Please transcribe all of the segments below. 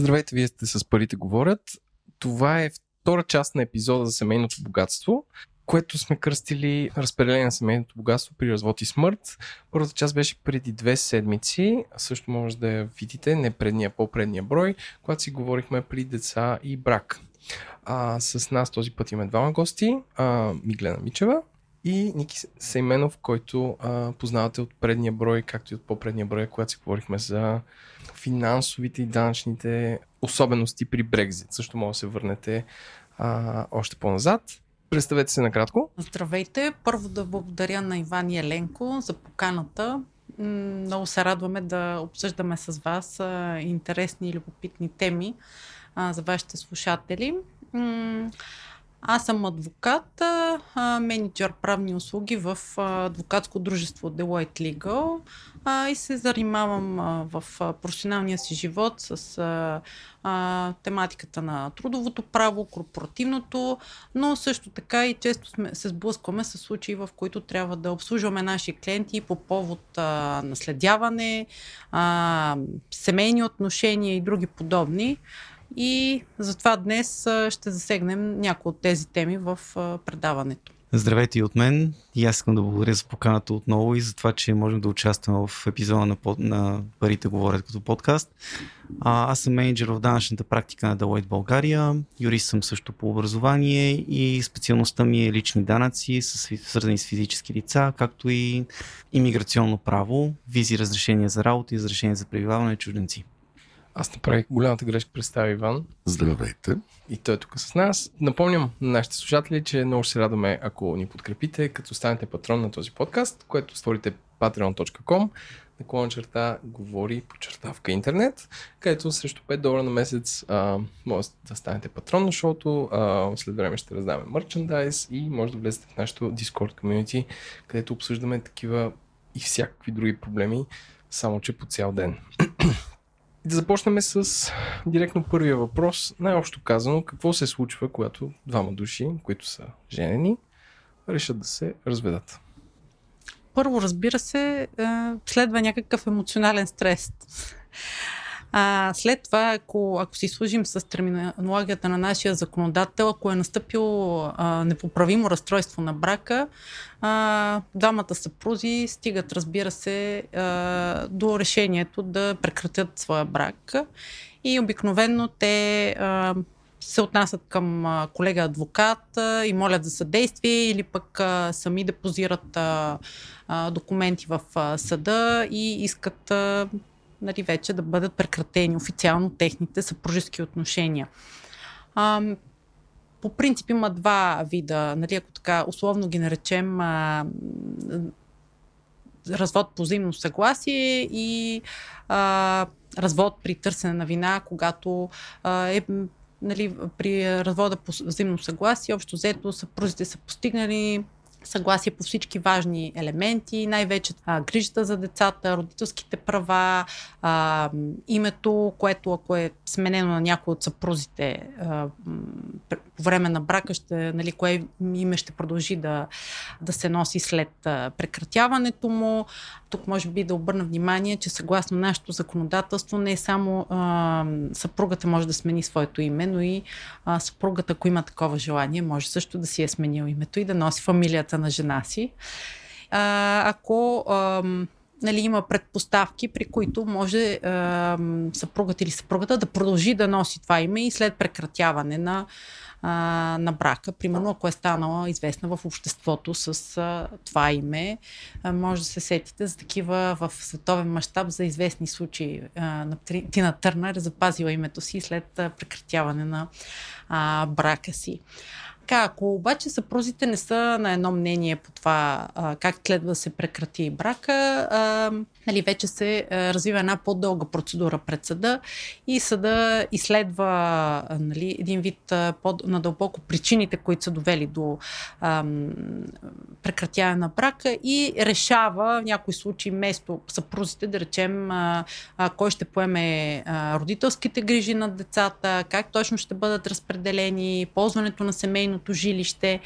Здравейте, вие сте с Парите говорят. Това е втора част на епизода за семейното богатство, което сме кръстили разпределение на семейното богатство при развод и смърт. Първата част беше преди две седмици, също може да я видите, не предния, по-предния брой, когато си говорихме при деца и брак. А, с нас този път имаме двама гости, а, Миглена Мичева и Ники Сейменов, който а, познавате от предния брой, както и от по-предния брой, когато си говорихме за финансовите и данъчните особености при Брекзит. Също може да се върнете а, още по-назад. Представете се накратко. Здравейте! Първо да благодаря на Иван Еленко за поканата. Много се радваме да обсъждаме с вас интересни и любопитни теми за вашите слушатели. Аз съм адвокат, менеджер правни услуги в адвокатско дружество Deloitte Legal и се занимавам в професионалния си живот с тематиката на трудовото право, корпоративното, но също така и често сме, се сблъскваме с случаи, в които трябва да обслужваме наши клиенти по повод наследяване, семейни отношения и други подобни. И затова днес ще засегнем някои от тези теми в предаването. Здравейте и от мен. И аз искам да благодаря за поканата отново и за това, че можем да участваме в епизода на, под... на Парите говорят като подкаст. А, аз съм менеджер в данъчната практика на Deloitte България. Юрист съм също по образование и специалността ми е лични данъци, свързани с физически лица, както и иммиграционно право, визи, разрешения за работа и разрешения за пребиваване на чужденци. Аз направих голямата грешка, представя Иван. Здравейте. И той е тук с нас. Напомням на нашите слушатели, че много ще се радваме, ако ни подкрепите, като станете патрон на този подкаст, което створите patreon.com наклона черта говори по чертавка интернет, където срещу 5 долара на месец а, може да станете патрон на шоуто, а, след време ще раздаваме мерчендайз и може да влезете в нашото Discord community, където обсъждаме такива и всякакви други проблеми, само че по цял ден. Да започнем с директно първия въпрос. Най-общо казано, какво се случва, когато двама души, които са женени, решат да се разведат? Първо, разбира се, е, следва някакъв емоционален стрес. А, след това, ако, ако си служим с терминологията на нашия законодател, ако е настъпило а, непоправимо разстройство на брака, а, двамата съпрузи стигат, разбира се, а, до решението да прекратят своя брак. И обикновенно те а, се отнасят към колега адвокат и молят за съдействие или пък сами депозират документи в съда и искат нали, вече да бъдат прекратени официално техните съпружески отношения. А, по принцип има два вида, нали, ако така условно ги наречем а, развод по взаимно съгласие и а, развод при търсене на вина, когато а, е нали, при развода по взаимно съгласие, общо взето съпрузите са постигнали съгласие по всички важни елементи, най-вече а, грижата за децата, родителските права, а, името, което ако е сменено на някой от съпрузите по време на брака, ще, нали, кое име ще продължи да, да се носи след а, прекратяването му. Тук може би да обърна внимание, че съгласно нашето законодателство не е само а, съпругата може да смени своето име, но и а, съпругата, ако има такова желание, може също да си е сменил името и да носи фамилията на жена си. А, ако а, нали, има предпоставки, при които може а, съпругата или съпругата да продължи да носи това име и след прекратяване на а, на брака. Примерно, ако е станала известна в обществото с а, това име, а, може да се сетите за такива в световен мащаб за известни случаи. А, на Тина Търнер запазила името си след прекратяване на а, брака си. Така, ако обаче съпрузите не са на едно мнение по това а, как следва да се прекрати брака, а, нали, вече се а, развива една по-дълга процедура пред съда и съда изследва нали, един вид по-надълбоко причините, които са довели до а, прекратяване на брака и решава в някои случаи место съпрузите, да речем, а, а, кой ще поеме а, родителските грижи на децата, как точно ще бъдат разпределени, ползването на семейно семейното жилище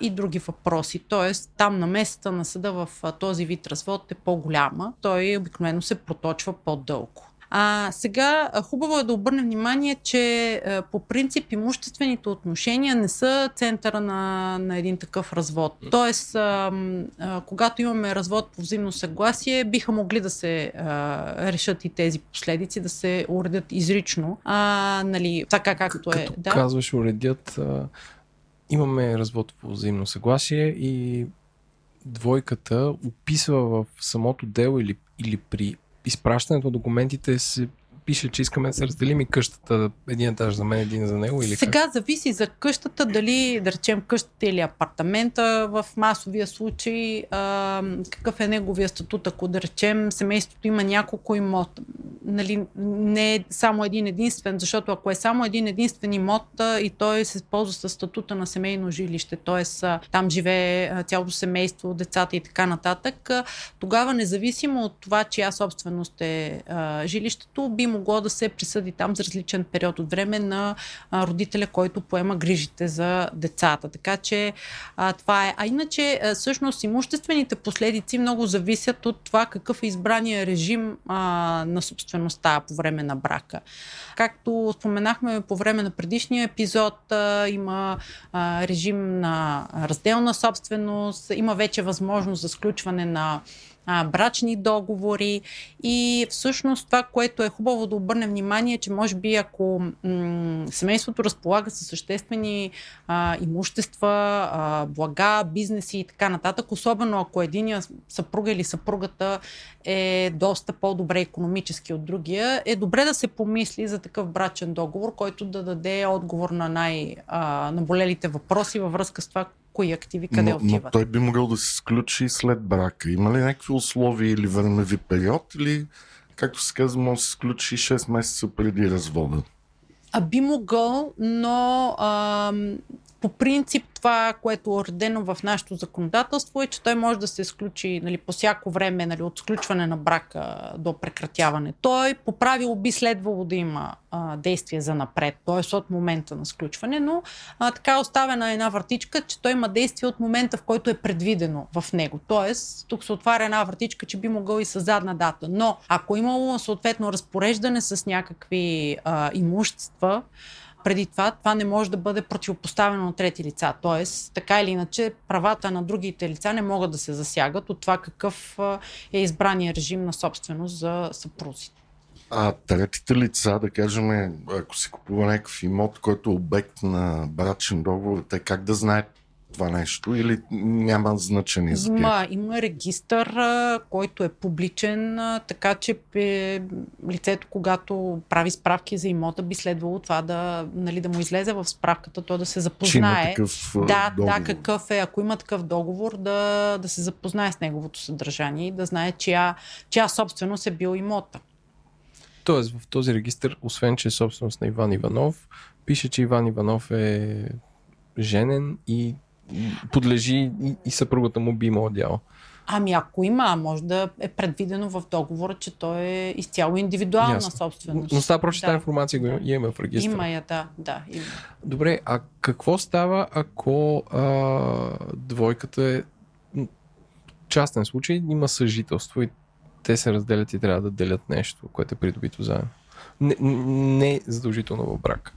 и други въпроси. Тоест, там на местата на съда в този вид развод е по-голяма. Той обикновено се проточва по-дълго. А, сега, хубаво е да обърнем внимание, че по принцип имуществените отношения не са центъра на, на един такъв развод. Тоест, а, а, когато имаме развод по взаимно съгласие, биха могли да се а, решат и тези последици, да се уредят изрично, а, нали, така както е. Като да? казваш уредят, а, имаме развод по взаимно съгласие и двойката описва в самото дело или, или при изпращането на документите се пише, че искаме да се разделим и къщата, един етаж за мен, един за него или Сега как? зависи за къщата, дали да речем къщата или апартамента в масовия случай, а, какъв е неговия статут, ако да речем семейството има няколко имота. Нали, не е само един единствен, защото ако е само един единствен имот а, и той се ползва с статута на семейно жилище, т.е. там живее цялото семейство, децата и така нататък, а, тогава независимо от това, чия собственост е а, жилището, би могло да се присъди там за различен период от време на родителя, който поема грижите за децата. Така че а, това е. А иначе, а, всъщност, имуществените последици много зависят от това какъв е избрания режим а, на собствеността по време на брака. Както споменахме по време на предишния епизод, а, има а, режим на разделна собственост, има вече възможност за сключване на а, брачни договори. И всъщност това, което е хубаво да обърнем внимание, че може би ако м- семейството разполага със съществени а, имущества, а, блага, бизнеси и така нататък, особено ако единия съпруга или съпругата е доста по-добре економически от другия, е добре да се помисли за такъв брачен договор, който да даде отговор на най-наболелите въпроси във връзка с това, кои активи къде но, отиват. но той би могъл да се сключи след брака. Има ли някакви условия или времеви период или както се казва, може да се сключи 6 месеца преди развода? А би могъл, но ам, по принцип това, което е уредено в нашето законодателство е, че той може да се изключи нали, по всяко време нали, от сключване на брака до прекратяване. Той по правило би следвало да има а, действие за напред, т.е. от момента на сключване, но а, така е оставена една вратичка, че той има действие от момента, в който е предвидено в него. Т.е. тук се отваря една вратичка, че би могъл и с задна дата. Но ако е имало съответно разпореждане с някакви а, имущества, преди това, това не може да бъде противопоставено на трети лица. Тоест, така или иначе, правата на другите лица не могат да се засягат от това какъв е избрания режим на собственост за съпрузите. А третите лица, да кажем, ако се купува някакъв имот, който е обект на брачен договор, те как да знаят това нещо или няма значение за тях? Има, има регистър, който е публичен, така че е, лицето, когато прави справки за имота, би следвало това да, нали, да му излезе в справката, то да се Че има запознае. такъв Да, договор. да, какъв е, ако има такъв договор, да, да се запознае с неговото съдържание и да знае чия, чия собственост е бил имота. Тоест в този регистр, освен че е собственост на Иван Иванов, пише, че Иван Иванов е женен и подлежи и, и съпругата му би имала дял. Ами ако има, може да е предвидено в договора, че той е изцяло индивидуална Ясно. собственост. Но става проче Да. тази информация го Да. имаме в регистъра. Има я, да, да. Има. Добре, а какво става, ако а, двойката е частен случай, има съжителство и те се разделят и трябва да делят нещо, което е придобито заедно? Не, не задължително в брак.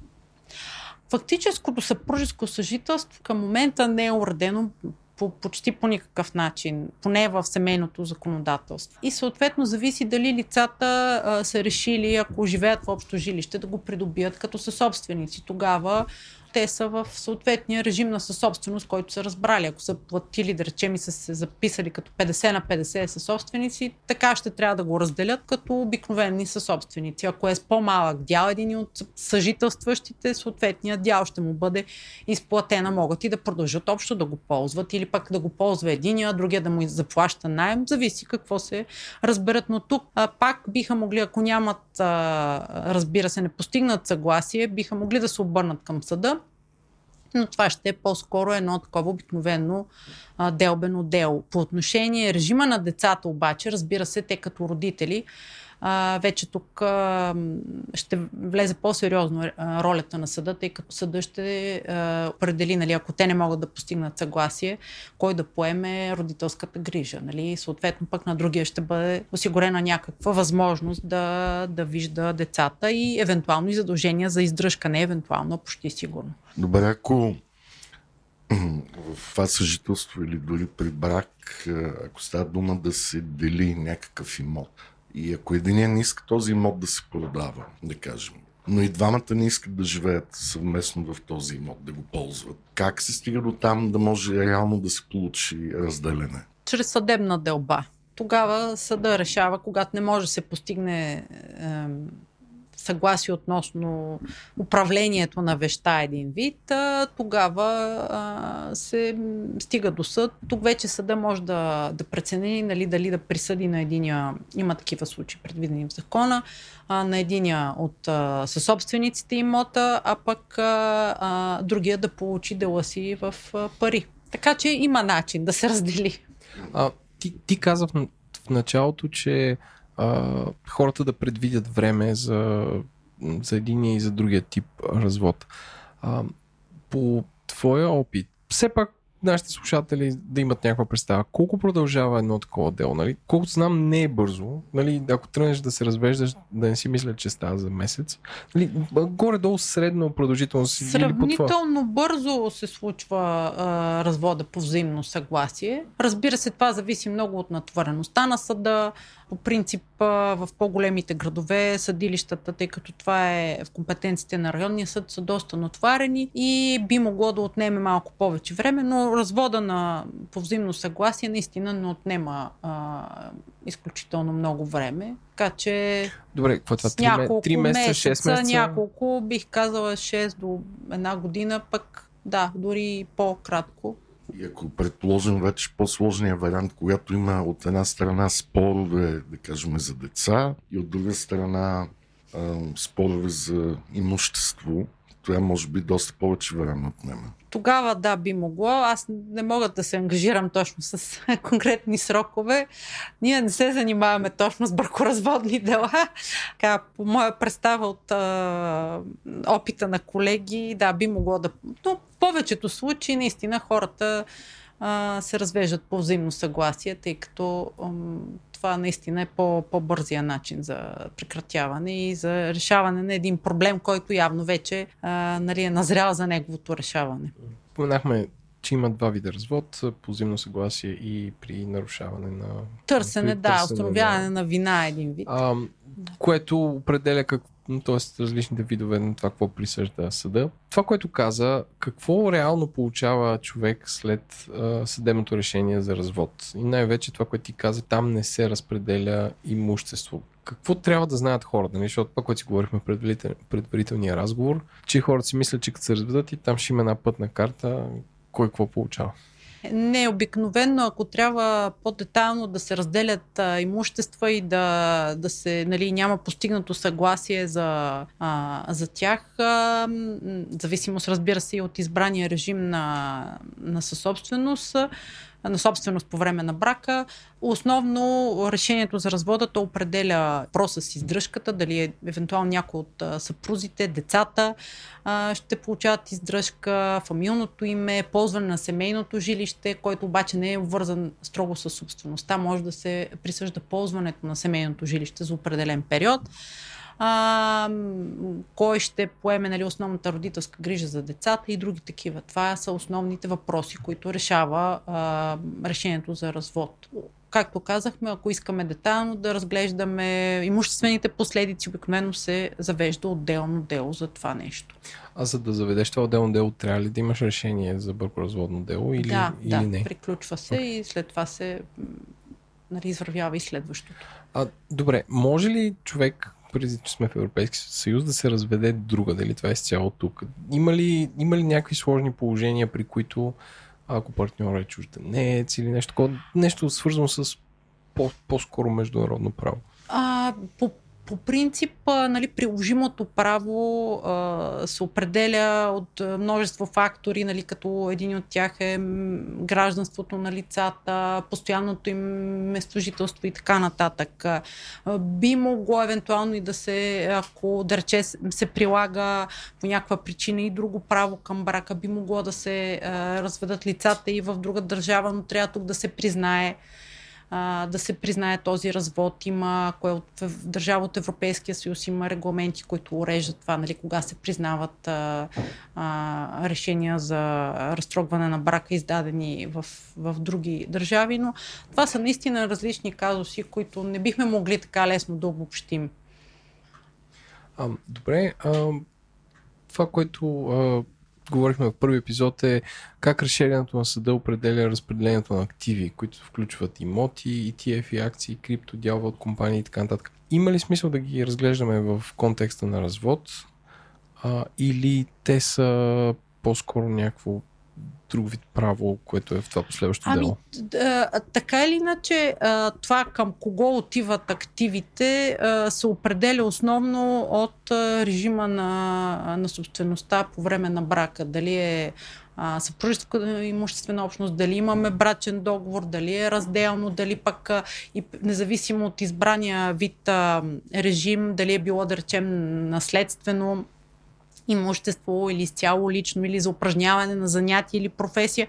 Фактическото съпружеско съжителство към момента не е уредено по, почти по никакъв начин, поне в семейното законодателство. И съответно зависи дали лицата а, са решили, ако живеят в общо жилище, да го придобият като съсобственици. Тогава те са в съответния режим на съсобственост, който са разбрали. Ако са платили, да речем, и са се записали като 50 на 50 съсобственици, така ще трябва да го разделят като обикновени съсобственици. Ако е с по-малък дял един от съжителстващите, съответният дял ще му бъде изплатена. Могат и да продължат общо да го ползват или пък да го ползва единия, а другия да му заплаща найем. Зависи какво се разберат. Но тук а, пак биха могли, ако нямат, а, разбира се, не постигнат съгласие, биха могли да се обърнат към съда но това ще е по-скоро едно такова обикновено а, делбено дело. По отношение режима на децата обаче, разбира се, те като родители а, вече тук а, ще влезе по-сериозно а, ролята на съда, тъй като съда ще а, определи, нали, ако те не могат да постигнат съгласие, кой да поеме родителската грижа. Нали? Съответно пък на другия ще бъде осигурена някаква възможност да, да вижда децата и евентуално и задължения за издръжка, не евентуално, почти сигурно. Добре, ако в това съжителство или дори при брак, ако става дума да се дели някакъв имот, и ако един не иска този имот да се продава, да кажем, но и двамата не искат да живеят съвместно в този имот, да го ползват. Как се стига до там да може реално да се получи разделене? Чрез съдебна делба. Тогава съда решава, когато не може да се постигне е, съгласие относно управлението на веща един вид, тогава се стига до съд. Тук вече съда може да, да прецени нали, дали да присъди на единия, има такива случаи предвидени в закона, на единия от а, съсобствениците имота, а пък другия да получи дела си в пари. Така че има начин да се раздели. А, ти, ти каза в, в началото, че а, хората да предвидят време за, за единия и за другия тип развод. А, по твоя опит, все пак нашите слушатели да имат някаква представа. Колко продължава едно такова дело? Нали? Колкото знам, не е бързо. Нали? Ако тръгнеш да се развеждаш, да не си мисля, че става за месец. Нали? Горе-долу средно продължителност. Сравнително бързо се случва а, развода по взаимно съгласие. Разбира се, това зависи много от натвареността на съда. По принцип, в по-големите градове съдилищата, тъй като това е в компетенциите на районния съд, са доста натварени и би могло да отнеме малко повече време, но развода на по взаимно съгласие наистина не отнема а, изключително много време. Така че. Добре, какво е това? 3, няколко 3 месеца, 6 месеца? Няколко, бих казала 6 до една година, пък да, дори по-кратко. И ако предположим вече по-сложния вариант, когато има от една страна спорове, да кажем, за деца и от друга страна а, спорове за имущество, това може би доста повече време отнема. Тогава да, би могло. Аз не мога да се ангажирам точно с конкретни срокове. Ние не се занимаваме точно с бракоразводни дела. Така, по моя представа от а, опита на колеги, да, би могло да... Но в повечето случаи наистина хората а, се развеждат по взаимно съгласие, тъй като ам, това наистина е по, по-бързия начин за прекратяване и за решаване на един проблем, който явно вече а, нали, е назрял за неговото решаване. Споменахме че има два вида развод, по взаимно съгласие и при нарушаване на... Търсене, да, търсене, установяване да. на вина е един вид. А, което определя как, т.е. различните видове на това, какво присъжда съда. Това, което каза, какво реално получава човек след а, съдебното решение за развод? И най-вече това, което ти каза, там не се разпределя имущество. Какво трябва да знаят хората? Нали? Защото това, което си говорихме в предварител, предварителния разговор, че хората си мислят, че като се разведат и там ще има една пътна карта, кой какво получава. Не, обикновено, ако трябва по-детайлно да се разделят а, имущества и да, да се, нали, няма постигнато съгласие за, а, за тях, а, зависимост разбира се и от избрания режим на, на съсобственост, на собственост по време на брака. Основно решението за развода то определя проса с издръжката, дали е, евентуално някой от съпрузите, децата ще получават издръжка, фамилното име, ползване на семейното жилище, който обаче не е обвързан строго с собствеността. Може да се присъжда ползването на семейното жилище за определен период а, кой ще поеме нали, основната родителска грижа за децата и други такива. Това са основните въпроси, които решава а, решението за развод. Както казахме, ако искаме детайлно да разглеждаме имуществените последици, обикновено се завежда отделно дело за това нещо. А за да заведеш това отделно дело, трябва ли да имаш решение за бъркоразводно дело или, да, или да, не? приключва се okay. и след това се нали, извървява и следващото. А, добре, може ли човек преди че сме в Европейски съюз, да се разведе друга, дали това е изцяло тук. Има ли, има ли някакви сложни положения, при които ако партньор е чужденец или нещо такова, нещо свързано с по- по-скоро международно право? А, по по принцип, нали, приложимото право а, се определя от множество фактори, нали, като един от тях е гражданството на лицата, постоянното им местожителство и така нататък. Би могло евентуално и да се, ако да рече, се прилага по някаква причина и друго право към брака, би могло да се а, разведат лицата и в друга държава, но трябва тук да се признае да се признае този развод. Има, кое от, в държава от Европейския съюз има регламенти, които уреждат това, нали, кога се признават а, а, решения за разтрогване на брака, издадени в, в други държави, но това са наистина различни казуси, които не бихме могли така лесно да обобщим. А, добре, а, това, което а, говорихме в първи епизод е как решението на съда определя разпределението на активи, които включват имоти, ETF и акции, крипто, дялва от компании и така нататък. Има ли смисъл да ги разглеждаме в контекста на развод а, или те са по-скоро някакво друг вид право, което е в това последващо ами, дело? Да, така или иначе, това към кого отиват активите се определя основно от режима на, на собствеността по време на брака. Дали е съпружеска имуществена общност, дали имаме брачен договор, дали е разделно, дали пък и независимо от избрания вид режим, дали е било да речем наследствено имущество или изцяло лично, или за упражняване на занятие или професия.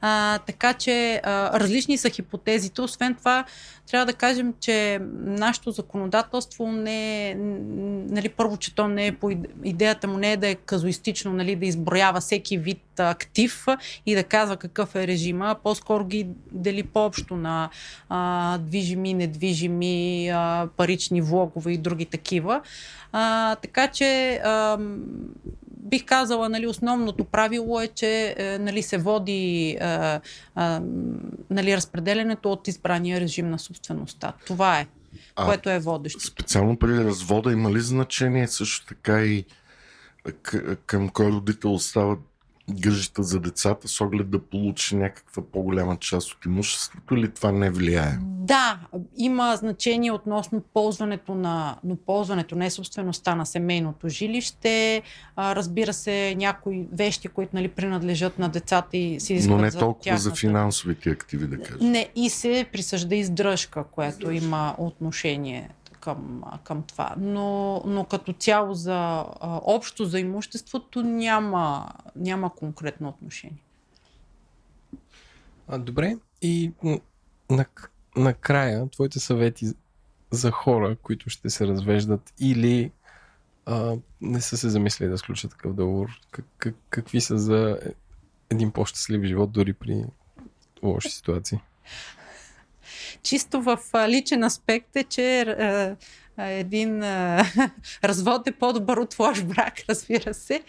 А, така че а, различни са хипотезите. Освен това, трябва да кажем, че нашето законодателство не е, нали, първо, че то не е по идеята му не е да е казуистично, нали, да изброява всеки вид актив и да казва какъв е режима, по-скоро ги дели по-общо на а, движими, недвижими, а, парични влогове и други такива. А, така че а, бих казала, нали, основното правило е, че е, нали, се води е, е, нали, разпределенето от избрания режим на собствеността. Това е, а, което е водещо. Специално при развода има ли значение също така и към кой родител остават грижата за децата с оглед да получи някаква по-голяма част от имуществото или това не влияе? Да, има значение относно ползването на, но ползването, не собствеността на семейното жилище. А, разбира се, някои вещи, които нали, принадлежат на децата и се изискват Но не толкова за, тяхната... за финансовите активи, да кажем. Не, и се присъжда издръжка, която издръжка. има отношение към, към това. Но, но като цяло за а, общо за имуществото няма, няма конкретно отношение. А, добре. И на, накрая, твоите съвети за хора, които ще се развеждат или а, не са се замислили да сключат такъв договор, как, как, какви са за един по-щастлив живот дори при лоши ситуации? Чисто в личен аспект е, че един а, развод е по-добър от лош брак, разбира се.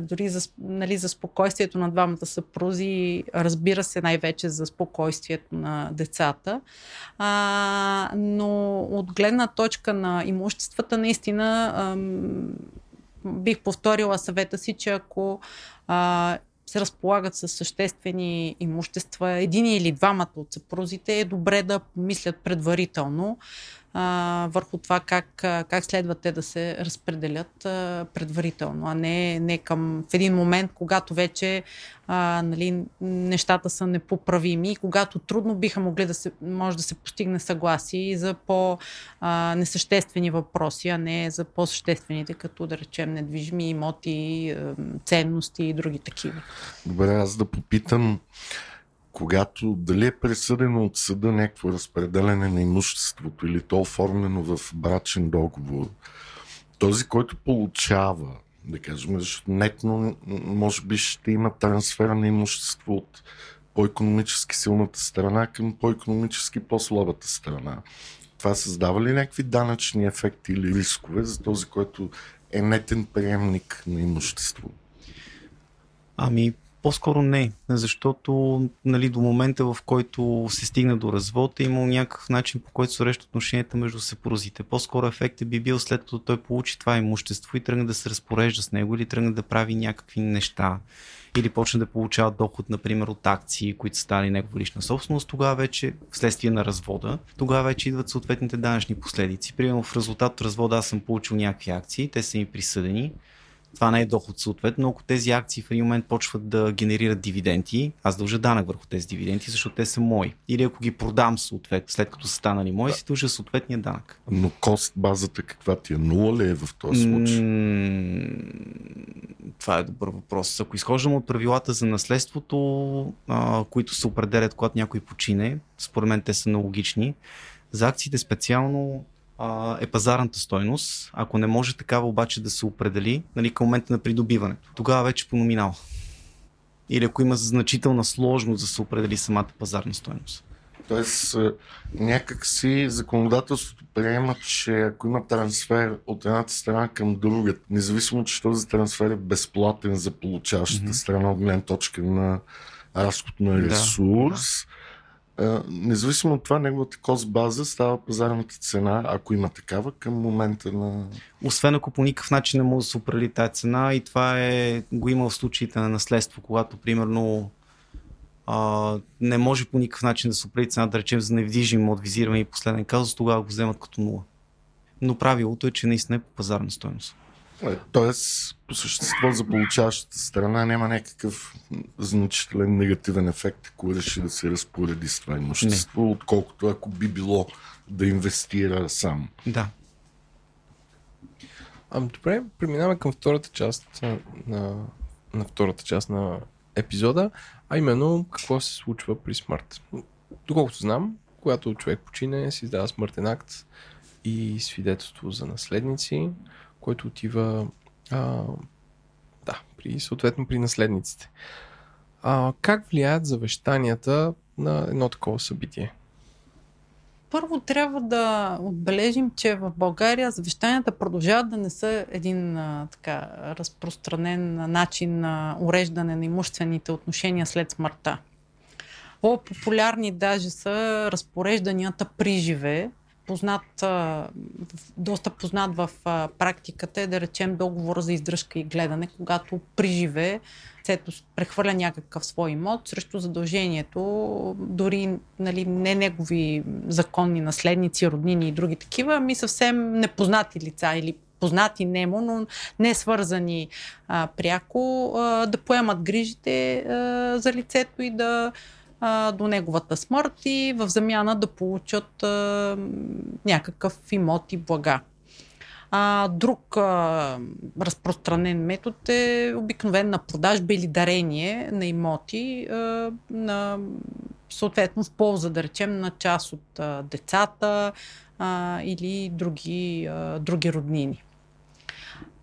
Дори за, нали, за спокойствието на двамата съпрузи, разбира се най-вече за спокойствието на децата. Но от гледна точка на имуществата, наистина бих повторила съвета си, че ако а, се разполагат с съществени имущества, един или двамата от съпрузите, е добре да помислят предварително а, върху това как, как следва те да се разпределят а, предварително, а не, не към в един момент, когато вече а, нали, нещата са непоправими и когато трудно биха могли да се, може да се постигне съгласие за по-несъществени въпроси, а не за по-съществените, като да речем недвижими имоти, ценности и други такива. Добре, аз да попитам когато дали е присъдено от съда някакво разпределение на имуществото или то оформено в брачен договор, този, който получава, да кажем, защото нетно може би ще има трансфера на имущество от по-економически силната страна към по-економически по-слабата страна. Това създава ли някакви данъчни ефекти или рискове за този, който е нетен приемник на имущество? Ами, По-скоро не, защото нали, до момента, в който се стигна до развод, е имал някакъв начин, по който се отношенията между съпрузите. По-скоро ефектът би бил след като той получи това имущество и тръгне да се разпорежда с него или тръгне да прави някакви неща или почне да получава доход, например, от акции, които са стали негова лична собственост, тогава вече, вследствие на развода, тогава вече идват съответните данъчни последици. Примерно в резултат от развода аз съм получил някакви акции, те са ми присъдени, това не е доход съответно, но ако тези акции в един момент почват да генерират дивиденти, аз дължа данък върху тези дивиденти, защото те са мои. Или ако ги продам съответно, след като са станали мои, да. си дължа съответния данък. Но кост базата каква ти е? Нула ли е в този случай? това е добър въпрос. Ако изхождам от правилата за наследството, а, които се определят, когато някой почине, според мен те са аналогични. За акциите специално а, е пазарната стойност. Ако не може такава обаче да се определи нали, към момента на придобиването, тогава вече по номинал. Или ако има значителна сложност да се определи самата пазарна стойност. Тоест, някак си законодателството приема, че ако има трансфер от едната страна към другата, независимо, че този трансфер е безплатен за получаващата mm-hmm. страна от гледна точка на разход на ресурс, да независимо от това, неговата кост база става пазарната цена, ако има такава, към момента на... Освен ако по никакъв начин не може да се определи тази цена и това е, го има в случаите на наследство, когато примерно а, не може по никакъв начин да се определи цена, да речем за невидижим от визиране и последен казус, тогава го вземат като нула. Но правилото е, че наистина е по пазарна стоеност. Е, тоест, по същество за получаващата страна няма някакъв значителен негативен ефект, ако реши да се разпореди с това имущество, Не. отколкото ако би било да инвестира сам. Да. А, добре, преминаваме към втората част на, на втората част на епизода, а именно какво се случва при смърт. Доколкото знам, когато човек почине, се издава смъртен акт и свидетелство за наследници който отива а, да, при, съответно при наследниците. А, как влияят завещанията на едно такова събитие? Първо трябва да отбележим, че в България завещанията продължават да не са един а, така разпространен начин на уреждане на имуществените отношения след смъртта. По-популярни даже са разпорежданията при живе, познат, доста познат в практиката е да речем договор за издръжка и гледане, когато при живе цето прехвърля някакъв свой имот срещу задължението, дори нали, не негови законни наследници, роднини и други такива, ами съвсем непознати лица или познати немо, но не свързани а, пряко, а, да поемат грижите а, за лицето и да а, до неговата смърт и в замяна да получат а, някакъв имот и блага. А, друг а, разпространен метод е обикновен на продажба или дарение на имоти, а, на, съответно в полза, да речем, на част от а, децата а, или други, а, други роднини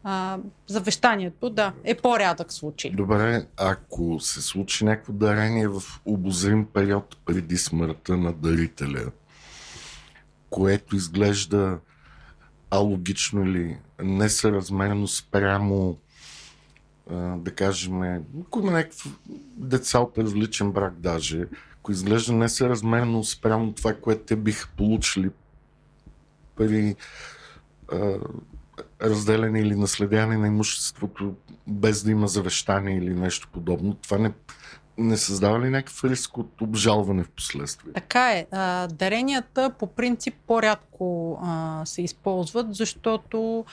а, завещанието, да, е по-рядък случай. Добре, ако се случи някакво дарение в обозрим период преди смъртта на дарителя, което изглежда алогично или несъразмерно спрямо да кажем, ако има някакви деца от различен брак даже, ако изглежда несъразмерно спрямо това, което те биха получили при разделяне или наследяване на имуществото без да има завещание или нещо подобно. Това не, не създава ли някакъв риск от обжалване в последствие? Така е. Даренията по принцип по-рядко се използват, защото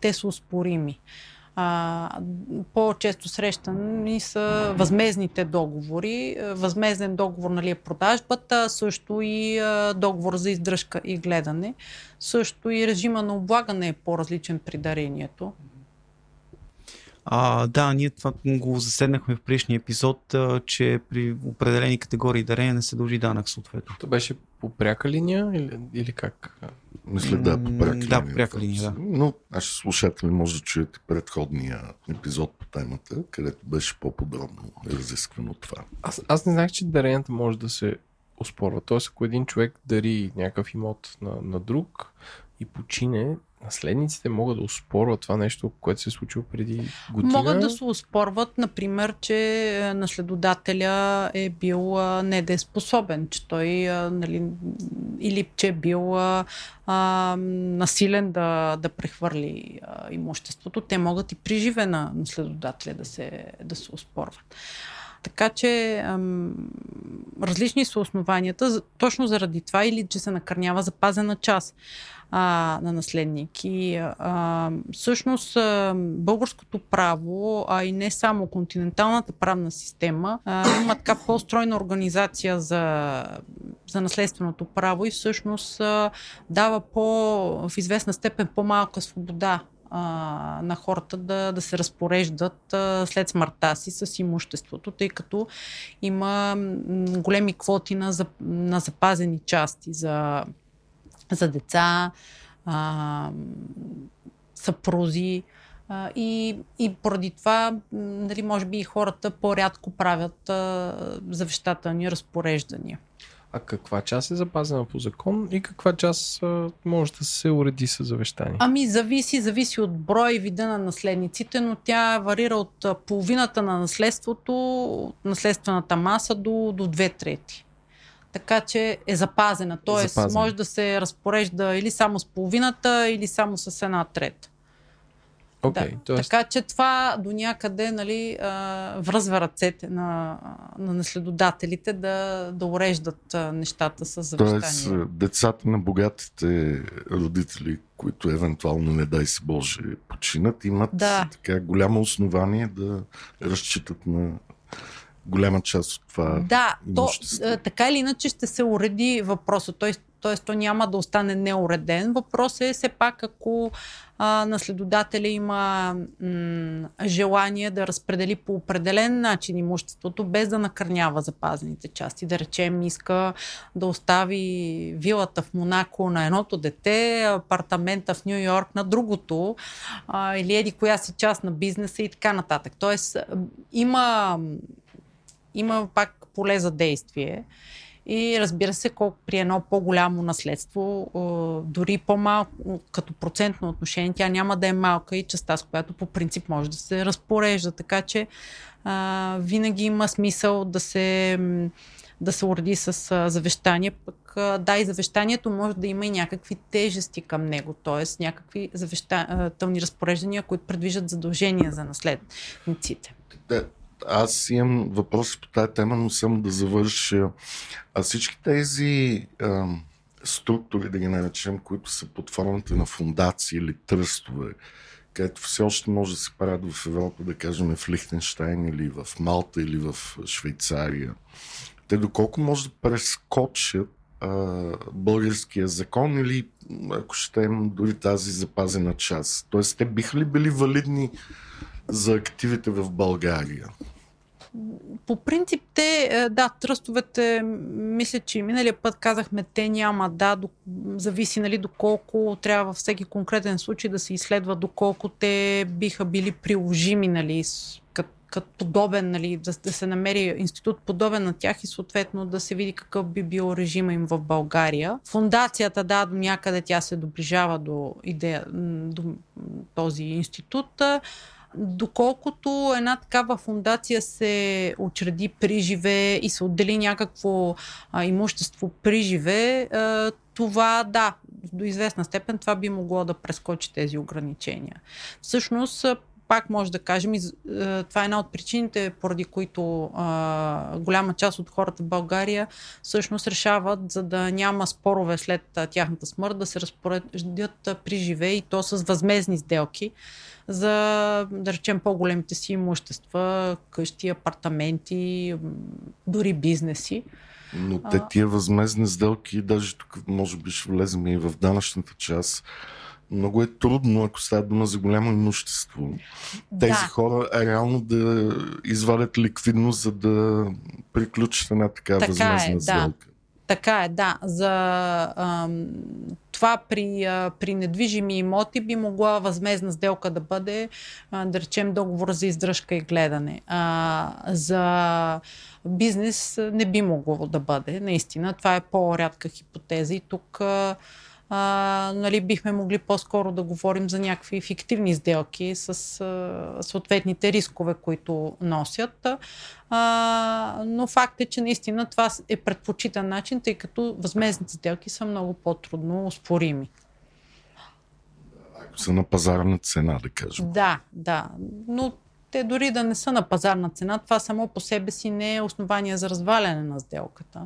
те са успорими а, по-често срещани са възмезните договори. Възмезен договор нали, е продажбата, също и а, договор за издръжка и гледане. Също и режима на облагане е по-различен при дарението. А, да, ние това го заседнахме в предишния епизод, а, че при определени категории дарения не се дължи данък съответно. То беше по пряка линия или, или как? Мисля да, по пряка линия. Да, по пряка линия, да. Но наши слушатели може да чуете предходния епизод по темата, където беше по-подробно разисквано това. Аз, аз не знаех, че даренията може да се оспорва. Тоест, ако един човек дари някакъв имот на, на друг и почине, наследниците могат да успорват това нещо, което се е случило преди година? Могат да се успорват, например, че е, наследодателя е бил а, недееспособен, че той а, нали, или че е бил а, насилен да, да прехвърли а, имуществото. Те могат и при живе на наследодателя да се, да се успорват. Така че ам, различни са основанията, точно заради това или че се накърнява запазена част а, на наследник. И а, всъщност българското право, а и не само континенталната правна система, а, има така по-стройна организация за, за наследственото право и всъщност а, дава по, в известна степен по-малка свобода на хората да, да се разпореждат след смъртта си с имуществото, тъй като има големи квоти на, на запазени части за, за деца, а, съпрузи. А, и, и поради това, нали, може би и хората по-рядко правят а, завещателни разпореждания. А каква част е запазена по закон и каква част а, може да се уреди с завещание? Ами зависи, зависи от броя и вида на наследниците, но тя варира от половината на наследството, от наследствената маса до, до две трети. Така че е запазена. Тоест запазена. може да се разпорежда или само с половината, или само с една трета. Okay, да. Тоест... Така че това до някъде нали, връзва ръцете на, на наследодателите да, да уреждат нещата с завещание. Тоест, децата на богатите родители, които евентуално, не дай си Боже, починат, имат да. така голямо основание да разчитат на голяма част от това. Да, то, така или иначе ще се уреди въпроса. Той, т.е. то няма да остане неуреден. Въпросът е все пак, ако а, наследодателя има м- желание да разпредели по определен начин имуществото, без да накърнява запазените части. Да речем, иска да остави вилата в Монако на едното дете, апартамента в Нью Йорк на другото, а, или еди коя си част на бизнеса и така нататък. Тоест, има, има пак поле за действие. И разбира се, колко при едно по-голямо наследство, дори по-малко като процентно отношение, тя няма да е малка и частта, с която по принцип може да се разпорежда. Така че а, винаги има смисъл да се, да се уреди с а, завещание. Пък, а, да, и завещанието може да има и някакви тежести към него, т.е. някакви завещателни разпореждания, които предвиждат задължения за наследниците. Да, аз имам въпроси по тази тема, но само да завърша. А всички тези а, структури, да ги наречем, които са под формата на фундации или тръстове, където все още може да се правят в Европа, да кажем в Лихтенштайн или в Малта или в Швейцария, те доколко може да прескочат а, българския закон или ако ще им дори тази запазена част. Тоест, те биха ли били валидни за активите в България? По принцип те, е, да, тръстовете, мисля, че миналия път казахме, те няма, да, до, зависи нали, доколко трябва във всеки конкретен случай да се изследва, доколко те биха били приложими, нали, като като подобен, нали, да, да се намери институт подобен на тях и съответно да се види какъв би бил режима им в България. Фундацията, да, до някъде тя се доближава до идея, до този институт доколкото една такава фундация се учреди при живе и се отдели някакво а, имущество при живе, а, това да, до известна степен това би могло да прескочи тези ограничения. Всъщност, пак може да кажем, и, това е една от причините, поради които а, голяма част от хората в България всъщност решават, за да няма спорове след а, тяхната смърт, да се разпоредят при живе и то с възмезни сделки за, да речем, по-големите си имущества, къщи, апартаменти, дори бизнеси. Но те тия възмезни сделки, даже тук може би ще влезем и в данъчната част, много е трудно, ако става дума за голямо имущество, тези да. хора реално да извадят ликвидност, за да приключат една такава така възмезна е, сделка. Да. Така е, да. За а, това при, а, при недвижими имоти би могла възмезна сделка да бъде, а, да речем, договор за издръжка и гледане. А, за бизнес не би могло да бъде, наистина. Това е по-рядка хипотеза и тук а, а, нали, бихме могли по-скоро да говорим за някакви фиктивни сделки с а, съответните рискове, които носят. А, но факт е, че наистина това е предпочитан начин, тъй като възмезните сделки са много по-трудно успорими. Ако са на пазарна цена, да кажем. Да, да. Но те дори да не са на пазарна цена, това само по себе си не е основание за разваляне на сделката.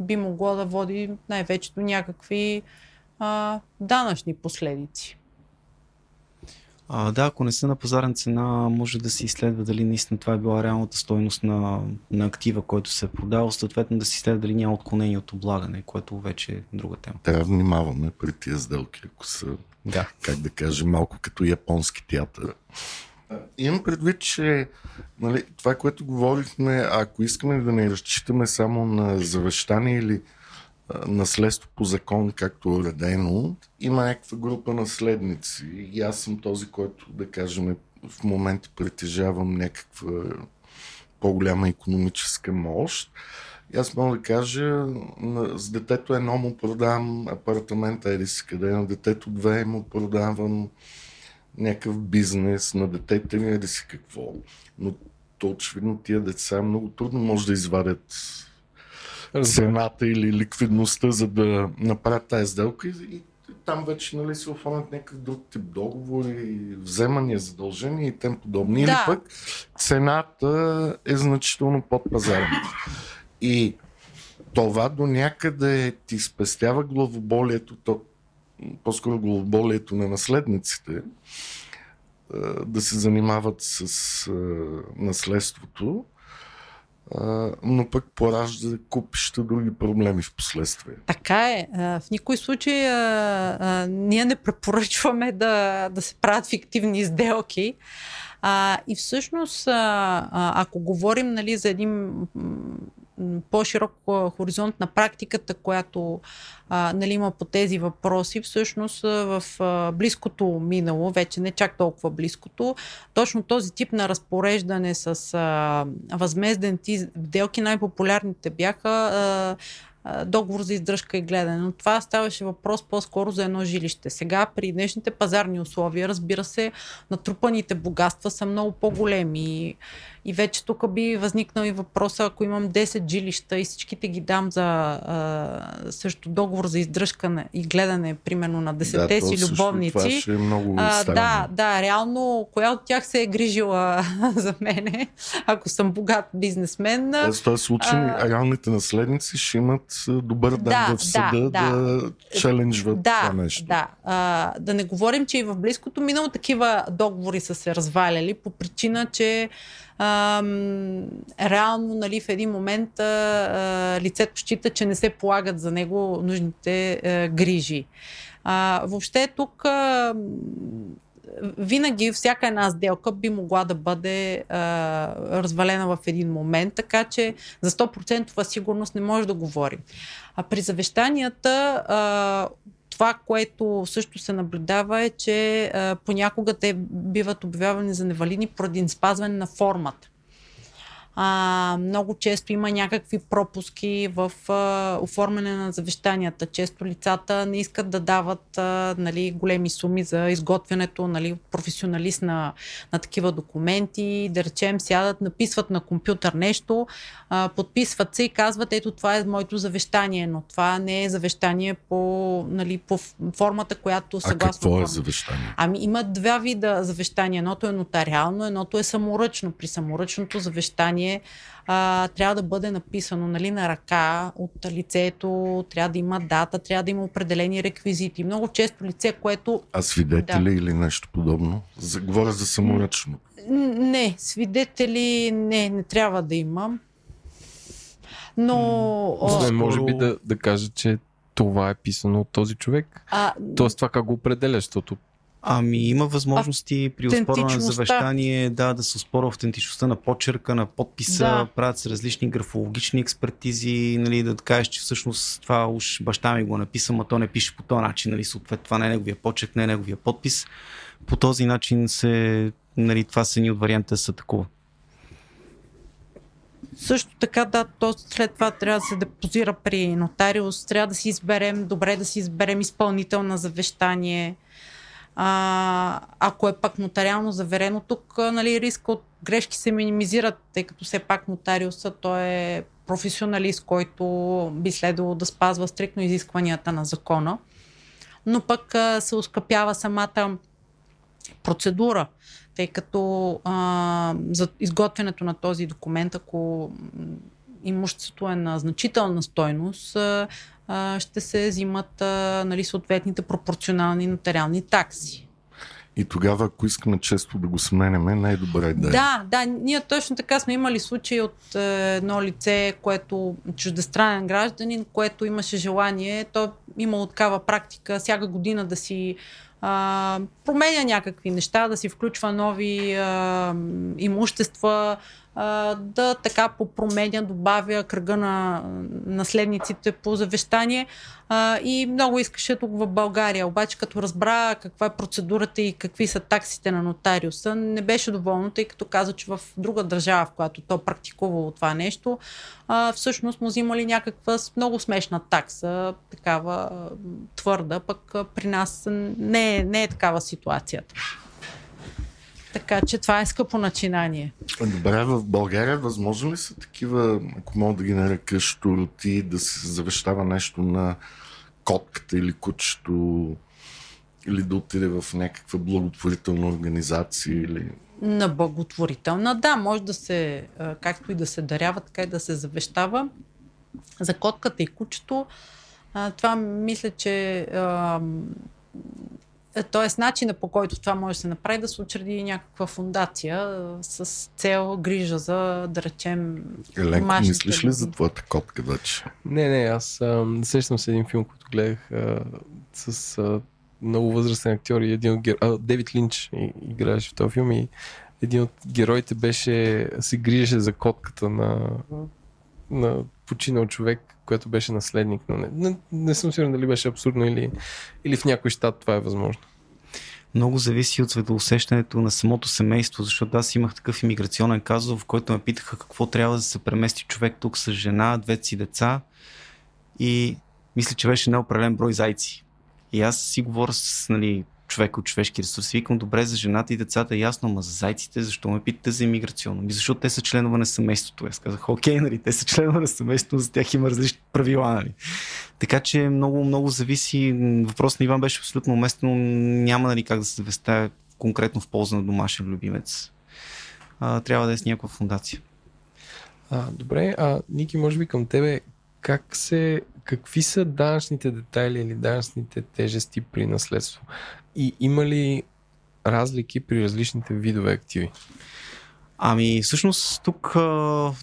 Би могло да води най-вече до някакви а, данъчни последици. А, да, ако не са на пазарна цена, може да се изследва дали наистина това е била реалната стойност на, на актива, който се е продал, съответно да се изследва дали няма отклонение от облагане, което вече е друга тема. Трябва да внимаваме при тия сделки, ако са, да. как да кажем, малко като японски театър. Имам предвид, че нали, това, което говорихме, ако искаме да не разчитаме само на завещание или наследство по закон, както е уредено, има някаква група наследници и аз съм този, който, да кажем, в момента притежавам някаква по-голяма економическа мощ. И аз мога да кажа, с детето едно му продавам апартамента, еди си къде, на детето две му продавам някакъв бизнес, на детето ми еди си какво. Но то очевидно тия деца много трудно може да извадят цената или ликвидността, за да направят тази сделка и, и там вече нали, се оформят някакъв друг тип договори, вземания, задължения и тем подобни. Да. Или пък цената е значително под пазарната. И това до някъде ти спестява главоболието, то, по-скоро главоболието на наследниците, да се занимават с наследството но пък поражда купища други проблеми в последствие. Така е. В никой случай а, а, ние не препоръчваме да, да се правят фиктивни сделки. А, и всъщност, а, ако говорим нали, за един по-широк хоризонт на практиката, която а, нали, има по тези въпроси, всъщност в а, близкото минало, вече не чак толкова близкото, точно този тип на разпореждане с а, възмезден сделки, най-популярните бяха а, договор за издръжка и гледане. Но това ставаше въпрос по-скоро за едно жилище. Сега при днешните пазарни условия, разбира се, натрупаните богатства са много по-големи. И вече тук би възникнал и въпроса, ако имам 10 жилища и всичките ги дам за а, също договор за издръжка и гледане, примерно на 10 да, си любовници. Това ще е много а, да, да, реално, коя от тях се е грижила за мене, ако съм богат бизнесмен. в този случай а, реалните наследници ще имат добър дан да, в съда да, да, да челенджват да, това нещо. Да, а, да не говорим, че и в близкото минало такива договори са се разваляли по причина, че а, реално нали, в един момент а, лицето счита, че не се полагат за него нужните а, грижи. А, въобще тук а, винаги всяка една сделка би могла да бъде а, развалена в един момент, така че за 100% сигурност не може да говорим. А при завещанията а, това, което също се наблюдава е, че а, понякога те биват обявявани за невалидни поради спазване на формата а, много често има някакви пропуски в а, оформяне на завещанията. Често лицата не искат да дават а, нали, големи суми за изготвянето, нали, професионалист на, на такива документи. Да речем, сядат, написват на компютър нещо, а, подписват се и казват, ето това е моето завещание, но това не е завещание по, нали, по формата, която съгласно... А какво е завещание? Ами има два вида завещания. Едното е нотариално, едното е саморъчно. При саморъчното завещание решение а, трябва да бъде написано нали, на ръка от лицето, трябва да има дата, трябва да има определени реквизити. Много често лице, което... А свидетели да. или нещо подобно? Говоря за саморъчно. Не, свидетели не, не трябва да има. Но... Не, може би да, да кажа, че това е писано от този човек. А, Тоест това как го определя, защото Ами има възможности при оспорване на завещание да, да се оспорва автентичността на почерка, на подписа, да. правят се различни графологични експертизи, нали, да кажеш, че всъщност това уж баща ми го написа, а то не пише по този начин, нали, съответно това не е неговия почерк, не е неговия подпис. По този начин се, нали, това са ни от варианта са такова. Също така, да, то след това трябва да се депозира при нотариус, трябва да си изберем, добре да си изберем изпълнител на завещание. А, ако е пак нотариално заверено, тук нали, риска от грешки се минимизират, тъй като все пак нотариуса той е професионалист, който би следвало да спазва стрикно изискванията на закона. Но пък а, се ускъпява самата процедура, тъй като а, за изготвянето на този документ, ако имуществото е на значителна стойност, а, ще се взимат а, нали, съответните пропорционални нотариални такси. И тогава, ако искаме често да го сменяме, най-добре да е. Да, да, ние точно така сме имали случаи от е, едно лице, което чуждестранен гражданин, което имаше желание, то имало такава практика всяка година да си а, променя някакви неща, да си включва нови а, имущества, да така попроменя, добавя кръга на наследниците по завещание и много искаше тук в България. Обаче като разбра каква е процедурата и какви са таксите на нотариуса, не беше доволно, тъй като каза, че в друга държава, в която то практикувало това нещо, всъщност му взимали някаква много смешна такса, такава твърда, пък при нас не е, не е такава ситуацията. Така че това е скъпо начинание. Добре, в България възможно ли са такива, ако мога да ги нарека, штуроти, да се завещава нещо на котката или кучето, или да отиде в някаква благотворителна организация или... На благотворителна, да, може да се, както и да се дарява, така и да се завещава. За котката и кучето, това мисля, че т.е. начина по който това може да се направи, да се учреди някаква фундация с цел грижа за, да речем, Еленко, мислиш ли за твоята котка вече? Не, не, аз а, сещам се един филм, който гледах а, с а, много възрастен актьор и един от гер... а, Девид Линч играеше в този филм и един от героите беше, се грижеше за котката на, на починал човек, който беше наследник, но не, не, не съм сигурен дали беше абсурдно или, или в някой щат това е възможно. Много зависи от светоусещането на самото семейство, защото аз имах такъв иммиграционен казус, в който ме питаха какво трябва да се премести човек тук с жена, двете си деца и мисля, че беше неопределен брой зайци. И аз си говоря с нали, човек от човешки ресурси. Викам, добре, за жената и децата е ясно, ама за зайците, защо ме питате за иммиграционно? Ми защото те са членове на семейството. Аз казах, окей, нали, те са членове на семейството, за тях има различни правила. Нали. Така че много, много зависи. Въпрос на Иван беше абсолютно уместно. Няма нали, как да се завеста конкретно в полза на домашен любимец. А, трябва да е с някаква фундация. А, добре, а Ники, може би към тебе, как се, какви са данъчните детайли или данъчните тежести при наследство? И има ли разлики при различните видове активи? Ами, всъщност тук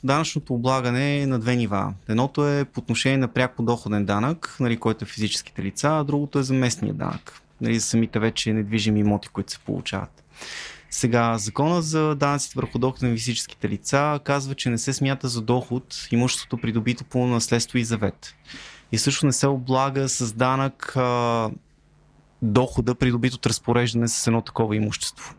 данъчното облагане е на две нива. Едното е по отношение на пряк подоходен данък, нали, който е физическите лица, а другото е за местния данък, нали, за самите вече недвижими имоти, които се получават. Сега, закона за данъците върху доход на физическите лица казва, че не се смята за доход имуществото придобито по наследство и завет. И също не се облага с данък а, дохода, придобит от разпореждане с едно такова имущество.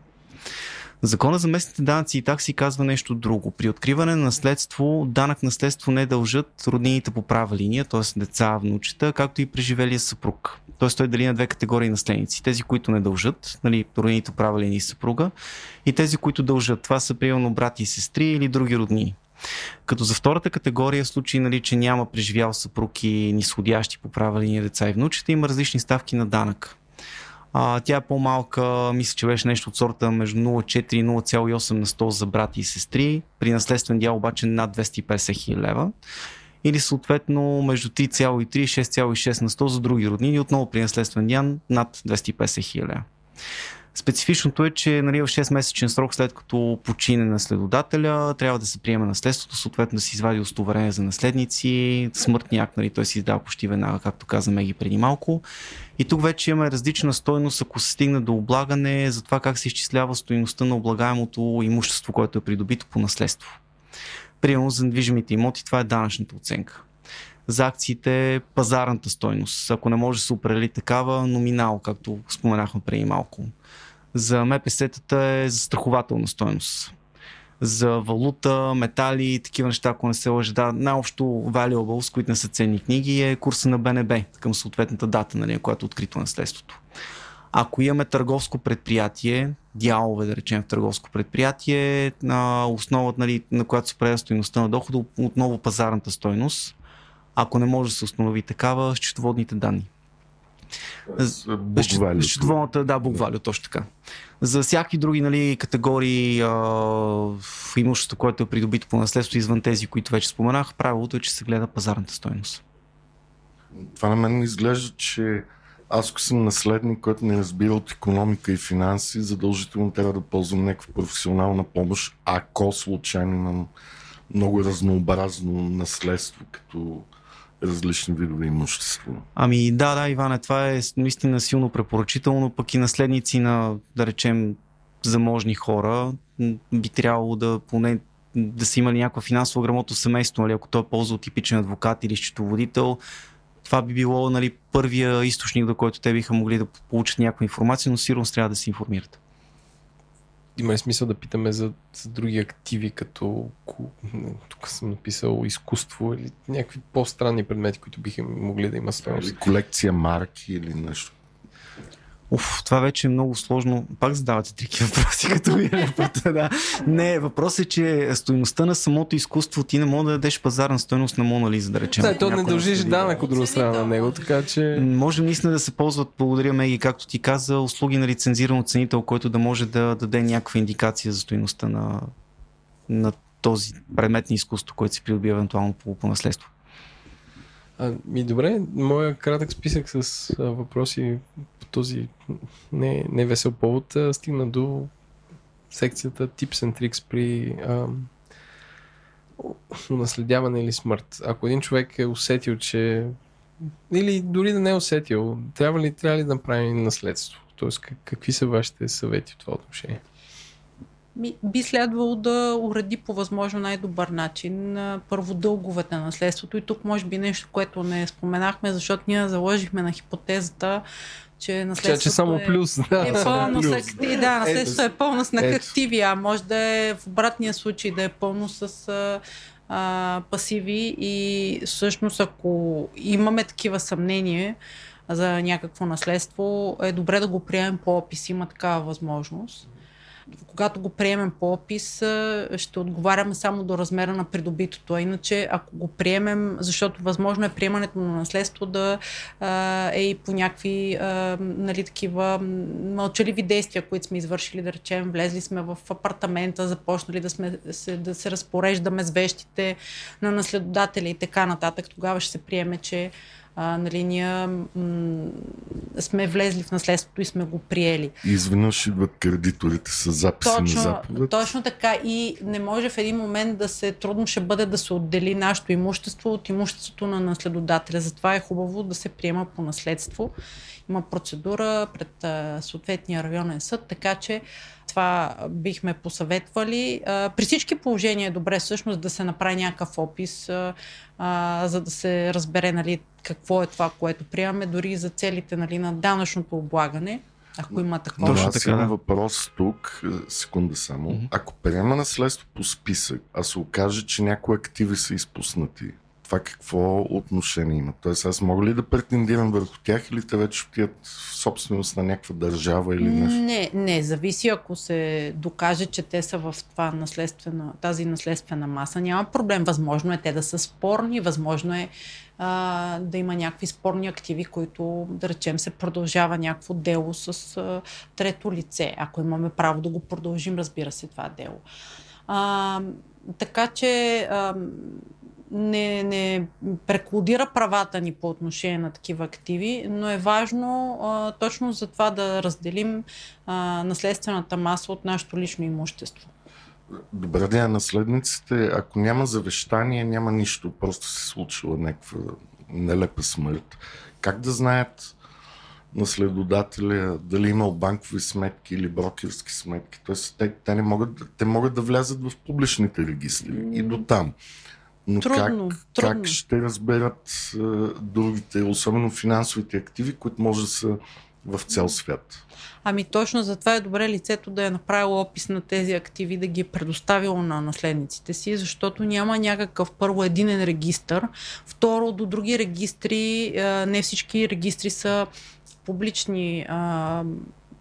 Закона за местните данъци и такси казва нещо друго. При откриване на наследство, данък наследство не дължат роднините по права линия, т.е. деца, внучета, както и преживелия съпруг. Т.е. той дали на две категории наследници. Тези, които не дължат, нали, роднините по права линия и съпруга, и тези, които дължат. Това са приемно брати и сестри или други родни. Като за втората категория, случай, нали, че няма преживял съпруг и нисходящи по права линия деца и внучета, има различни ставки на данък. А, тя е по-малка, мисля, че беше нещо от сорта между 0,4 и 0,8 на 100 за брати и сестри, при наследствен дял обаче над 250 хиляди лева. Или съответно между 3,3 и 6,6 на 100 за други роднини, отново при наследствен дял над 250 хиляди. Специфичното е, че нали, в 6-месечен срок след като почине наследодателя, трябва да се приеме наследството, съответно да се извади удостоверение за наследници, смъртния акт, нали, той се издава почти веднага, както каза Меги преди малко. И тук вече имаме различна стойност, ако се стигне до облагане, за това как се изчислява стойността на облагаемото имущество, което е придобито по наследство. Примерно за недвижимите имоти това е данъчната оценка. За акциите пазарната стойност. Ако не може да се определи такава, номинал, както споменахме преди малко. За МПС-тата е застрахователна стойност. за валута, метали и такива неща, ако не се лъжа. Да, най-общо valuables, които не са ценни книги, е курса на БНБ към съответната дата, нали, която е открито наследството. Ако имаме търговско предприятие, дялове, да речем в търговско предприятие, на основата, нали, на която се определя стоеността на дохода, отново пазарната стойност, ако не може да се установи такава, счетоводните данни. Счетоводната, да, буквалю, точно така. За всяки други нали, категории а, в имущество, което е придобито по наследство, извън тези, които вече споменах, правилото е, че се гледа пазарната стойност. Това на мен изглежда, че аз ако съм наследник, който не разбира от економика и финанси, задължително трябва да ползвам някаква професионална помощ, ако случайно имам много разнообразно наследство, като различни видове имущество. Ами да, да, Иване, това е наистина силно препоръчително, пък и наследници на, да речем, заможни хора би трябвало да поне да са имали някаква финансово грамотно семейство, нали, ако той е ползвал типичен адвокат или счетоводител, това би било нали, първия източник, до който те биха могли да получат някаква информация, но сигурно трябва да се информират. Има ли смисъл да питаме за, за други активи, като тук съм написал изкуство или някакви по-странни предмети, които биха могли да има стоеност? Или колекция марки или нещо Уф, това вече е много сложно. Пак задавате такива въпроси, като ви е да. Не, въпросът е, че стоеността на самото изкуство ти не може да дадеш пазарна стоеност на Мона Лиза, да речем. Да, то не дължиш данък от друга страна на него, така че... Може наистина да се ползват, благодаря Меги, както ти каза, услуги на лицензиран оценител, който да може да даде някаква индикация за стоеността на, на този предмет на изкуство, който се придобива евентуално по, по наследство. А, ми добре, моя кратък списък с а, въпроси по този не, не весел повод а, стигна до секцията Tips and Tricks при а, наследяване или смърт. Ако един човек е усетил, че или дори да не е усетил, трябва ли, трябва ли да направи наследство? Тоест, какви са вашите съвети в това отношение? Би, следвало да уреди по възможно най-добър начин първо дълговете на наследството. И тук може би нещо, което не споменахме, защото ние заложихме на хипотезата, че наследството че, че само е, плюс, да. е пълно плюс. с активи. Да, наследството е пълно с активи, а може да е в обратния случай да е пълно с а, пасиви и всъщност ако имаме такива съмнения за някакво наследство, е добре да го приемем по опис. Има такава възможност когато го приемем по опис, ще отговаряме само до размера на придобитото. Иначе, ако го приемем, защото възможно е приемането на наследство да е и по някакви нали, такива мълчаливи действия, които сме извършили, да речем, влезли сме в апартамента, започнали да, сме, да се разпореждаме с вещите на наследодателя и така нататък, тогава ще се приеме, че а, нали, ние м- сме влезли в наследството и сме го приели. Изведнъж идват кредиторите с записи точно, на заповед. Точно така и не може в един момент да се, трудно ще бъде да се отдели нашето имущество от имуществото на наследодателя. Затова е хубаво да се приема по наследство. Има процедура пред а, съответния районен съд, така че това бихме посъветвали. При всички положения е добре всъщност да се направи някакъв опис, за да се разбере нали, какво е това, което приемаме, дори за целите нали, на данъчното облагане. Ако има такова. Точно така. Има въпрос тук, секунда само. Mm-hmm. Ако приема наследство по списък, а се окаже, че някои активи са изпуснати, това какво отношение има? Тоест аз мога ли да претендирам върху тях или те вече отият в собственост на някаква държава или нещо? Не, не, зависи ако се докаже, че те са в това наследствена, тази наследствена маса. Няма проблем. Възможно е те да са спорни, възможно е а, да има някакви спорни активи, които, да речем, се продължава някакво дело с а, трето лице. Ако имаме право да го продължим, разбира се, това дело. А, така че а, не, не преклудира правата ни по отношение на такива активи, но е важно а, точно за това да разделим а, наследствената маса от нашето лично имущество. Добре, да, наследниците, ако няма завещание, няма нищо, просто се случила някаква нелепа смърт. Как да знаят наследодателя дали имал банкови сметки или брокерски сметки? Тоест, те, те, не могат, те могат да влязат в публичните регистри и до там. Но трудно, как, трудно. как ще разберат а, другите, особено финансовите активи, които може да са в цял свят. Ами точно затова е добре лицето да е направило опис на тези активи, да ги е предоставило на наследниците си, защото няма някакъв първо единен регистр. Второ, до други регистри, не всички регистри са публични.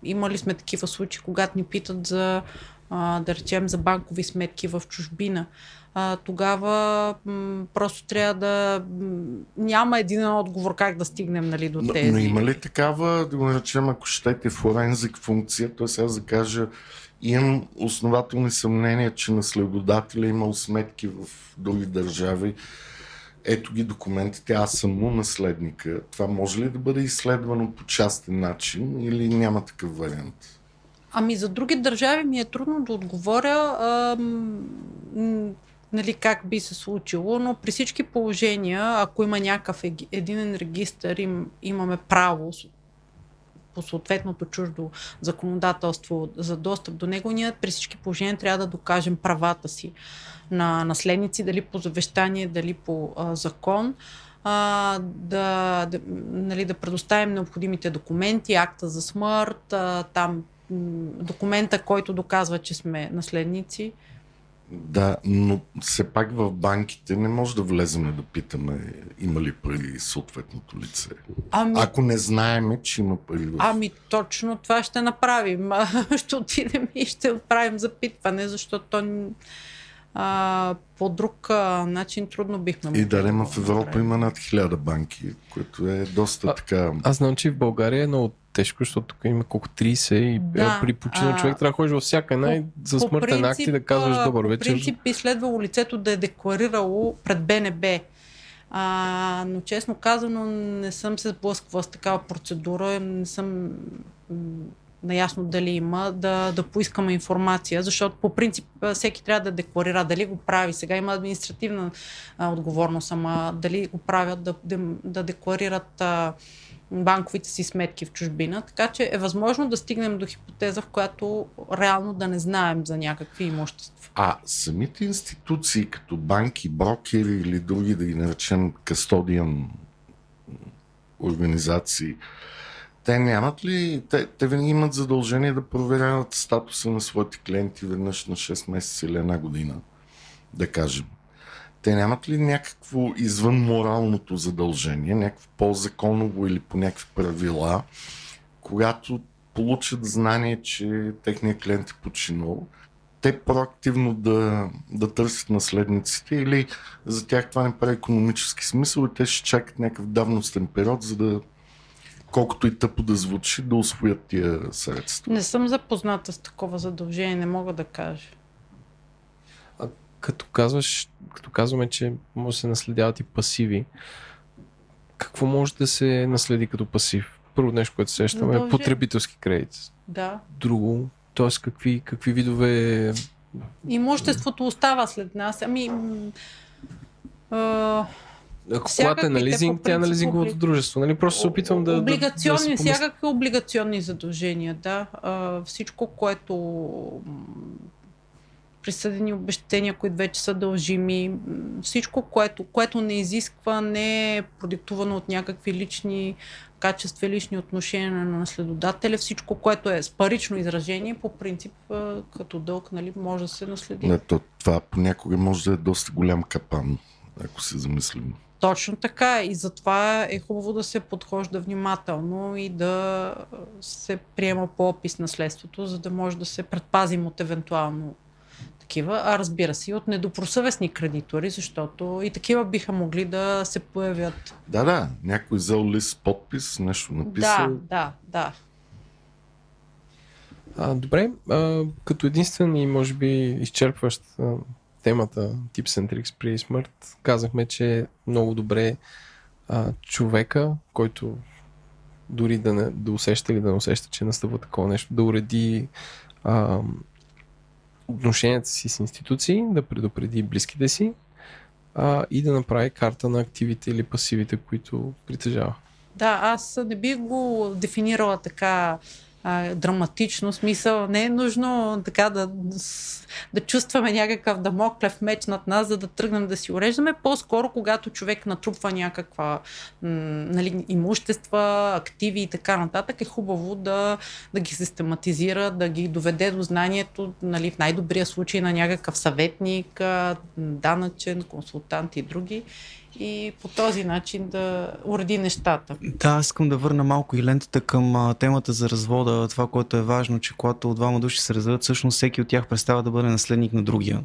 Имали сме такива случаи, когато ни питат за, да речем, за банкови сметки в чужбина а, тогава м- просто трябва да... М- няма един отговор как да стигнем нали, до тези. Но, но има ли такава, да го наречем, ако щете, форензик функция, т.е. аз да кажа, имам основателни съмнения, че наследодателя имал сметки в други държави. Ето ги документите, аз съм му наследника. Това може ли да бъде изследвано по частен начин или няма такъв вариант? Ами за други държави ми е трудно да отговоря. Ам, нали, как би се случило, но при всички положения, ако има някакъв единен регистр, им, имаме право по съответното чуждо законодателство за достъп до него, ние при всички положения трябва да докажем правата си на наследници, дали по завещание, дали по а, закон. А, да, да, нали, да предоставим необходимите документи, акта за смърт, а, там документа, който доказва, че сме наследници. Да, но все пак в банките не може да влеземе да питаме има ли пари съответното лице. Ами... Ако не знаеме, че има пари. В... Ами точно това ще направим. ще отидем и ще отправим запитване, защото а, по друг а, начин трудно бихме могли. И да, в Европа има над хиляда банки, което е доста а, така. Аз знам, че в България е много тежко, защото тук има колко 30 и да, при почина а, човек трябва да ходиш във всяка една и за смъртен акт и да казваш добър вечер. По принцип би следвало лицето да е декларирало пред БНБ. А, но честно казано не съм се сблъсквала с такава процедура, не съм наясно дали има, да, да поискаме информация, защото по принцип всеки трябва да декларира дали го прави. Сега има административна а, отговорност, ама дали го правят да, да, да декларират а, банковите си сметки в чужбина. Така че е възможно да стигнем до хипотеза, в която реално да не знаем за някакви имущества. А самите институции, като банки, брокери или други, да ги наречем кастодиан организации, те нямат ли, те, те винаги имат задължение да проверяват статуса на своите клиенти веднъж на 6 месеца или една година, да кажем. Те нямат ли някакво извън моралното задължение, някакво по-законово или по някакви правила, когато получат знание, че техният клиент е починал, те проактивно да, да търсят наследниците или за тях това не прави економически смисъл и те ще чакат някакъв давностен период, за да колкото и тъпо да звучи, да освоят тия средства. Не съм запозната с такова задължение, не мога да кажа. Като казваш, като казваме, че може да се наследяват и пасиви, какво може да се наследи като пасив? Първо нещо, което сещаме е потребителски кредит. Да. Друго, т.е. Какви, какви видове... Имуществото остава след нас. Ами... А ако колата е на лизинг, тя е на лизинговото дружество. Нали? Просто се опитвам да. Облигационни, да, да всякакви облигационни задължения, да. А, всичко, което присъдени обещания, които вече са дължими, всичко, което, което не изисква, не е продиктувано от някакви лични качества, лични отношения на наследодателя, всичко, което е с парично изражение, по принцип, като дълг, нали, може да се наследи. Не, то, това понякога може да е доста голям капан, ако се замислим. Точно така и затова е хубаво да се подхожда внимателно и да се приема по опис наследството, за да може да се предпазим от евентуално такива, а разбира се и от недопросъвестни кредитори, защото и такива биха могли да се появят. Да, да, някой взел лист подпис, нещо написал. Да, да, да. А, добре, а, като единствен и може би изчерпващ темата Tips and Tricks при смърт, казахме, че е много добре а, човека, който дори да, не, да усеща или да не усеща, че настъпва такова нещо, да уреди а, отношенията си с институции, да предупреди близките си а, и да направи карта на активите или пасивите, които притежава. Да, аз не бих го дефинирала така а, драматично. Смисъл, не е нужно така да, да чувстваме някакъв дамоклев меч над нас, за да тръгнем да си уреждаме. По-скоро, когато човек натрупва някаква м, нали, имущества, активи и така нататък, е хубаво да, да ги систематизира, да ги доведе до знанието, нали, в най-добрия случай на някакъв съветник, данъчен, консултант и други и по този начин да уреди нещата. Да, искам да върна малко и лентата към а, темата за развода. Това, което е важно, че когато двама души се разведат, всъщност всеки от тях представа да бъде наследник на другия.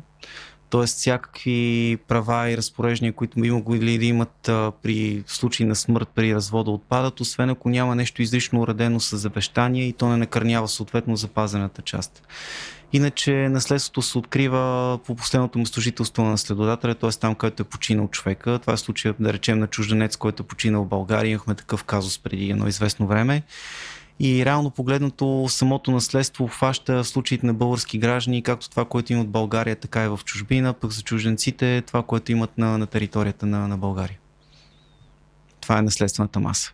Тоест всякакви права и разпореждания, които би могли да имат а, при случай на смърт при развода отпадат, освен ако няма нещо изрично уредено с завещание и то не накърнява съответно запазената част. Иначе наследството се открива по последното местожителство на наследодателя, т.е. там, където е починал човека. Това е случая, да речем, на чужденец, който е починал в България. Имахме такъв казус преди едно известно време. И реално погледнато самото наследство обхваща случаите на български граждани, както това, което имат в България, така и в чужбина, пък за чужденците това, което имат на, на територията на, на България. Това е наследствената маса.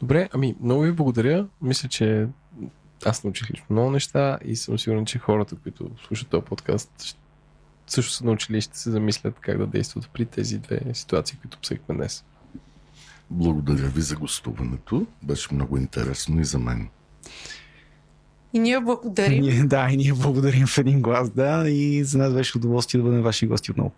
Добре, ами много ви благодаря. Мисля, че аз научих лично много неща и съм сигурен, че хората, които слушат този подкаст, също са научили и ще се замислят как да действат при тези две ситуации, които обсъдихме днес. Благодаря ви за гостуването. Беше много интересно и за мен. И ние благодарим. да, и ние благодарим в един глас, да. И за нас беше удоволствие да бъдем ваши гости отново.